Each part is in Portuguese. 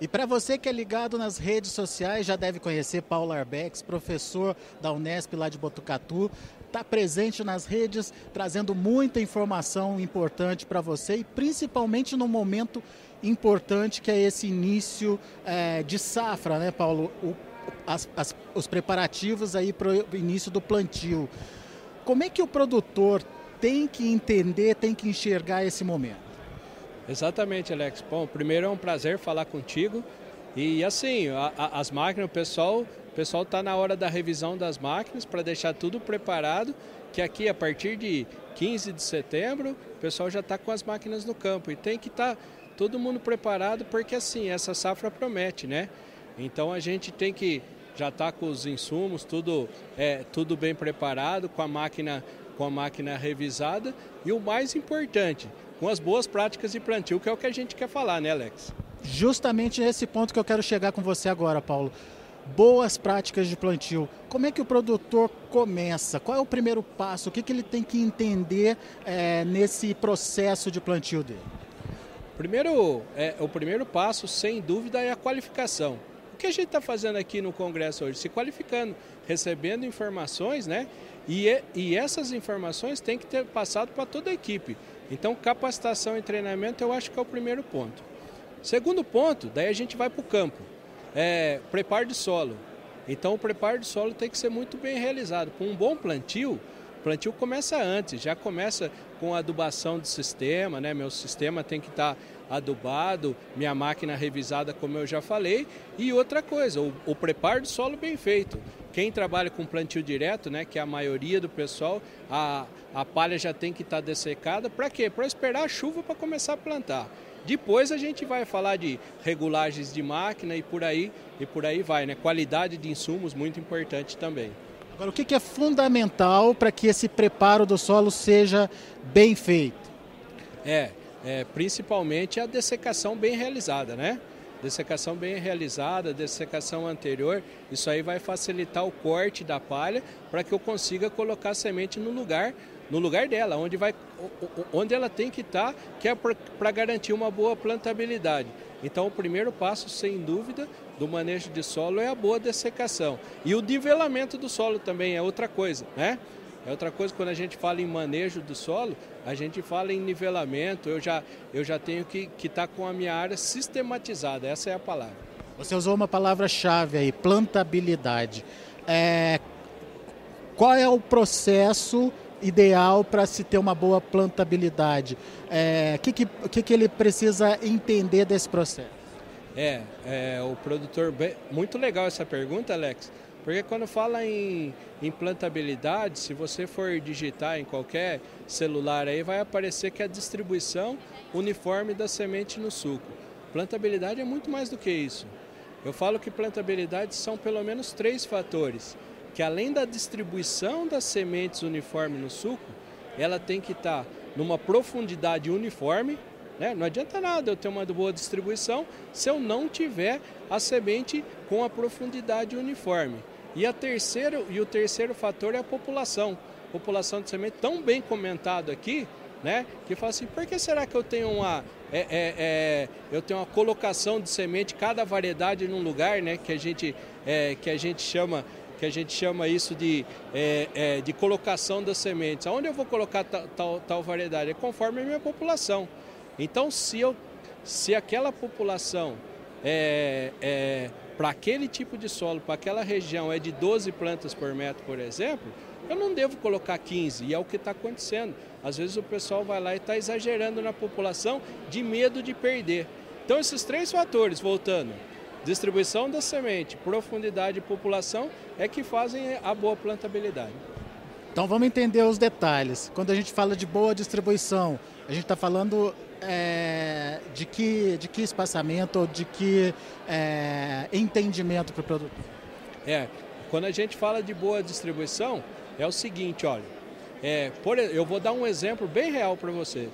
E para você que é ligado nas redes sociais, já deve conhecer Paulo Arbex, professor da Unesp lá de Botucatu. Está presente nas redes, trazendo muita informação importante para você e principalmente no momento importante que é esse início é, de safra, né, Paulo? O, as, as, os preparativos aí para o início do plantio. Como é que o produtor tem que entender, tem que enxergar esse momento? Exatamente, Alex. Bom, primeiro é um prazer falar contigo. E assim, a, a, as máquinas, o pessoal o pessoal está na hora da revisão das máquinas para deixar tudo preparado, que aqui a partir de 15 de setembro o pessoal já está com as máquinas no campo e tem que estar tá todo mundo preparado porque assim, essa safra promete, né? Então a gente tem que já estar tá com os insumos, tudo, é, tudo bem preparado, com a máquina com a máquina revisada e o mais importante, com as boas práticas de plantio, que é o que a gente quer falar, né, Alex? Justamente esse ponto que eu quero chegar com você agora, Paulo. Boas práticas de plantio. Como é que o produtor começa? Qual é o primeiro passo? O que, que ele tem que entender é, nesse processo de plantio dele? Primeiro, é, o primeiro passo, sem dúvida, é a qualificação. O que a gente está fazendo aqui no Congresso hoje? Se qualificando, recebendo informações, né? E, e essas informações têm que ter passado para toda a equipe. Então, capacitação e treinamento eu acho que é o primeiro ponto. Segundo ponto, daí a gente vai para o campo. É, preparo de solo. Então, o preparo de solo tem que ser muito bem realizado. Com um bom plantio, o plantio começa antes, já começa com adubação do sistema, né? Meu sistema tem que estar tá adubado, minha máquina revisada, como eu já falei. E outra coisa, o, o preparo do solo bem feito. Quem trabalha com plantio direto, né, que é a maioria do pessoal, a, a palha já tem que estar tá dessecada. Para quê? Para esperar a chuva para começar a plantar. Depois a gente vai falar de regulagens de máquina e por aí e por aí vai, né? Qualidade de insumos muito importante também. Agora, o que é fundamental para que esse preparo do solo seja bem feito? É, é, principalmente a dessecação bem realizada, né? Dessecação bem realizada, dessecação anterior, isso aí vai facilitar o corte da palha para que eu consiga colocar a semente no lugar, no lugar dela, onde, vai, onde ela tem que estar, tá, que é para garantir uma boa plantabilidade. Então, o primeiro passo, sem dúvida, do manejo de solo é a boa dessecação. E o nivelamento do solo também é outra coisa, né? É outra coisa, quando a gente fala em manejo do solo, a gente fala em nivelamento, eu já, eu já tenho que estar tá com a minha área sistematizada, essa é a palavra. Você usou uma palavra-chave aí, plantabilidade. É, qual é o processo ideal para se ter uma boa plantabilidade? O é, que, que, que, que ele precisa entender desse processo? É, é o produtor. Muito legal essa pergunta, Alex. Porque quando fala em implantabilidade, se você for digitar em qualquer celular aí, vai aparecer que a distribuição uniforme da semente no suco. Plantabilidade é muito mais do que isso. Eu falo que plantabilidade são pelo menos três fatores, que além da distribuição das sementes uniforme no suco, ela tem que estar tá numa profundidade uniforme, né? Não adianta nada eu ter uma boa distribuição se eu não tiver a semente com a profundidade uniforme. E, a terceiro, e o terceiro fator é a população. População de semente tão bem comentado aqui, né? Que fala assim, por que será que eu tenho uma, é, é, é, eu tenho uma colocação de semente, cada variedade num lugar, né? Que a gente, é, que a gente chama que a gente chama isso de, é, é, de colocação das sementes. Aonde eu vou colocar tal, tal, tal variedade? É conforme a minha população. Então, se, eu, se aquela população é, é para aquele tipo de solo, para aquela região, é de 12 plantas por metro, por exemplo, eu não devo colocar 15, e é o que está acontecendo. Às vezes o pessoal vai lá e está exagerando na população de medo de perder. Então, esses três fatores, voltando, distribuição da semente, profundidade e população, é que fazem a boa plantabilidade. Então, vamos entender os detalhes. Quando a gente fala de boa distribuição, a gente está falando é, de, que, de que espaçamento ou de que é, entendimento para o produto? É, quando a gente fala de boa distribuição, é o seguinte, olha, é, por, eu vou dar um exemplo bem real para você.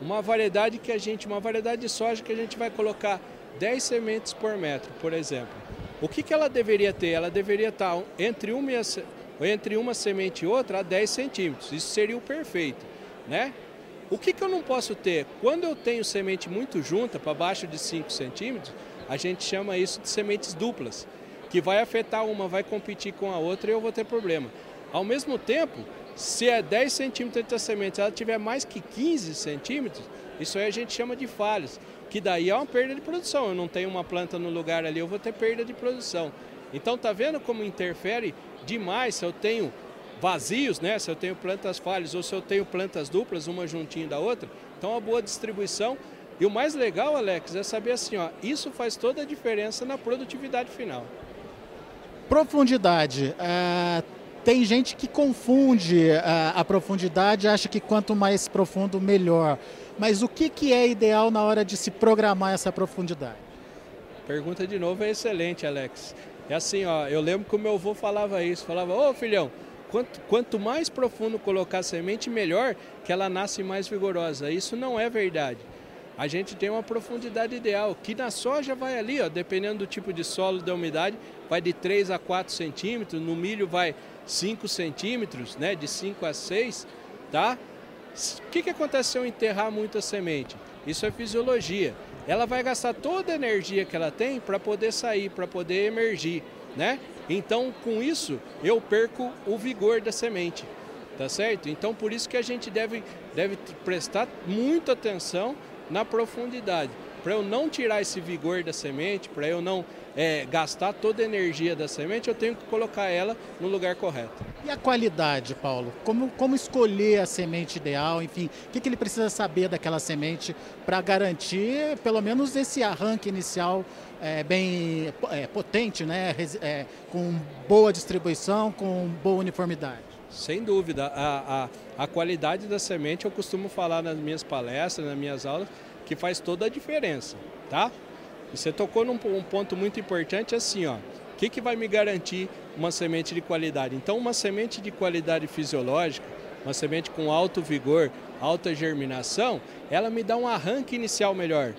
Uma variedade que a gente, uma variedade de soja que a gente vai colocar 10 sementes por metro, por exemplo. O que, que ela deveria ter? Ela deveria estar entre uma, entre uma semente e outra a 10 centímetros. Isso seria o perfeito, né? O que, que eu não posso ter? Quando eu tenho semente muito junta, para baixo de 5 centímetros, a gente chama isso de sementes duplas, que vai afetar uma, vai competir com a outra e eu vou ter problema. Ao mesmo tempo, se é 10 centímetros entre as sementes, ela tiver mais que 15 centímetros, isso aí a gente chama de falhas, que daí é uma perda de produção. Eu não tenho uma planta no lugar ali, eu vou ter perda de produção. Então tá vendo como interfere demais se eu tenho vazios, né? Se eu tenho plantas falhas ou se eu tenho plantas duplas, uma juntinho da outra. Então a boa distribuição. E o mais legal, Alex, é saber assim, ó, isso faz toda a diferença na produtividade final. Profundidade. Uh, tem gente que confunde uh, a profundidade, acha que quanto mais profundo, melhor. Mas o que, que é ideal na hora de se programar essa profundidade? Pergunta de novo é excelente, Alex. É assim, ó, eu lembro que o meu avô falava isso, falava, ô filhão, quanto, quanto mais profundo colocar a semente, melhor que ela nasce mais vigorosa. Isso não é verdade. A gente tem uma profundidade ideal, que na soja vai ali, ó, dependendo do tipo de solo, da umidade, vai de 3 a 4 centímetros, no milho vai 5 centímetros, né, de 5 a 6, tá? O que, que acontece se eu enterrar muito a semente? Isso é fisiologia ela vai gastar toda a energia que ela tem para poder sair, para poder emergir, né? Então, com isso, eu perco o vigor da semente, tá certo? Então, por isso que a gente deve, deve prestar muita atenção na profundidade, para eu não tirar esse vigor da semente, para eu não é, gastar toda a energia da semente, eu tenho que colocar ela no lugar correto. E a qualidade, Paulo? Como, como escolher a semente ideal? Enfim, o que, que ele precisa saber daquela semente para garantir, pelo menos, esse arranque inicial é, bem é, potente, né? É, com boa distribuição, com boa uniformidade? Sem dúvida. A, a, a qualidade da semente, eu costumo falar nas minhas palestras, nas minhas aulas, que faz toda a diferença, tá? Você tocou num um ponto muito importante assim, ó. Que, que vai me garantir uma semente de qualidade? Então, uma semente de qualidade fisiológica, uma semente com alto vigor, alta germinação, ela me dá um arranque inicial melhor.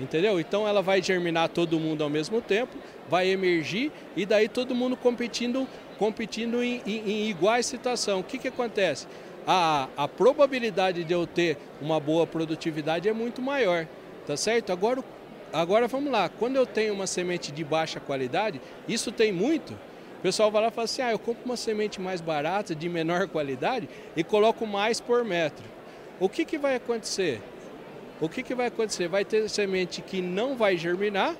Entendeu? Então ela vai germinar todo mundo ao mesmo tempo, vai emergir e daí todo mundo competindo, competindo em, em, em iguais situação. O que, que acontece? A, a probabilidade de eu ter uma boa produtividade é muito maior, tá certo? Agora o Agora vamos lá, quando eu tenho uma semente de baixa qualidade, isso tem muito. O pessoal vai lá e fala assim: ah, eu compro uma semente mais barata, de menor qualidade e coloco mais por metro. O que, que vai acontecer? O que, que vai acontecer? Vai ter semente que não vai germinar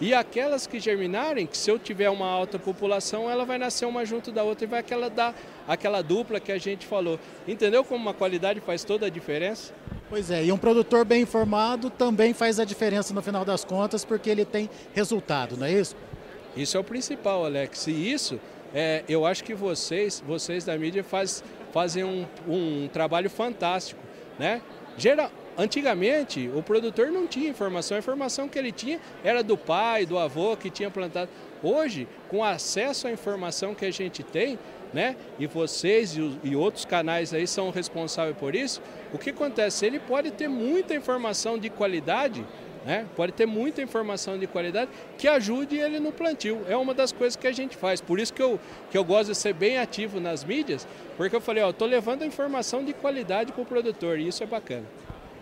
e aquelas que germinarem, que se eu tiver uma alta população, ela vai nascer uma junto da outra e vai aquela dar aquela dupla que a gente falou. Entendeu como uma qualidade faz toda a diferença? Pois é, e um produtor bem informado também faz a diferença no final das contas, porque ele tem resultado, não é isso? Isso é o principal, Alex. E isso, é, eu acho que vocês, vocês da mídia, faz, fazem um, um trabalho fantástico, né? Geral, antigamente, o produtor não tinha informação, a informação que ele tinha era do pai, do avô que tinha plantado. Hoje, com acesso à informação que a gente tem, né? E vocês e, e, outros canais aí são responsáveis por isso. O que acontece? Ele pode ter muita informação de qualidade, né? Pode ter muita informação de qualidade que ajude ele no plantio. É uma das coisas que a gente faz. Por isso que eu, que eu gosto de ser bem ativo nas mídias, porque eu falei, ó, estou levando a informação de qualidade para o produtor e isso é bacana.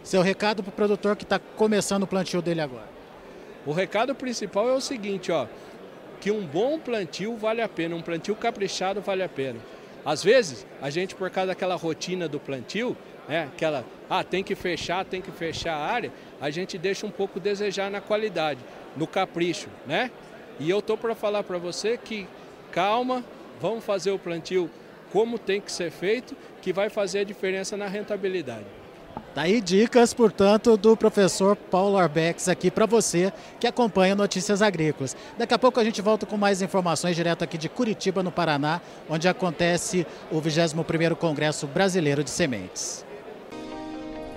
Seu recado para o produtor que está começando o plantio dele agora? O recado principal é o seguinte, ó que um bom plantio vale a pena, um plantio caprichado vale a pena. Às vezes, a gente, por causa daquela rotina do plantio, né, aquela, ah, tem que fechar, tem que fechar a área, a gente deixa um pouco desejar na qualidade, no capricho, né? E eu tô para falar para você que calma, vamos fazer o plantio como tem que ser feito, que vai fazer a diferença na rentabilidade. Tá dicas, portanto, do professor Paulo Arbex aqui para você que acompanha Notícias Agrícolas. Daqui a pouco a gente volta com mais informações direto aqui de Curitiba, no Paraná, onde acontece o 21º Congresso Brasileiro de Sementes.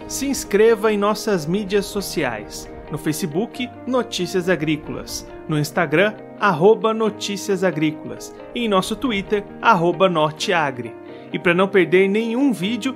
Se inscreva em nossas mídias sociais. No Facebook, Notícias Agrícolas. No Instagram, arroba Notícias Agrícolas. E em nosso Twitter, arroba Norteagri. E para não perder nenhum vídeo,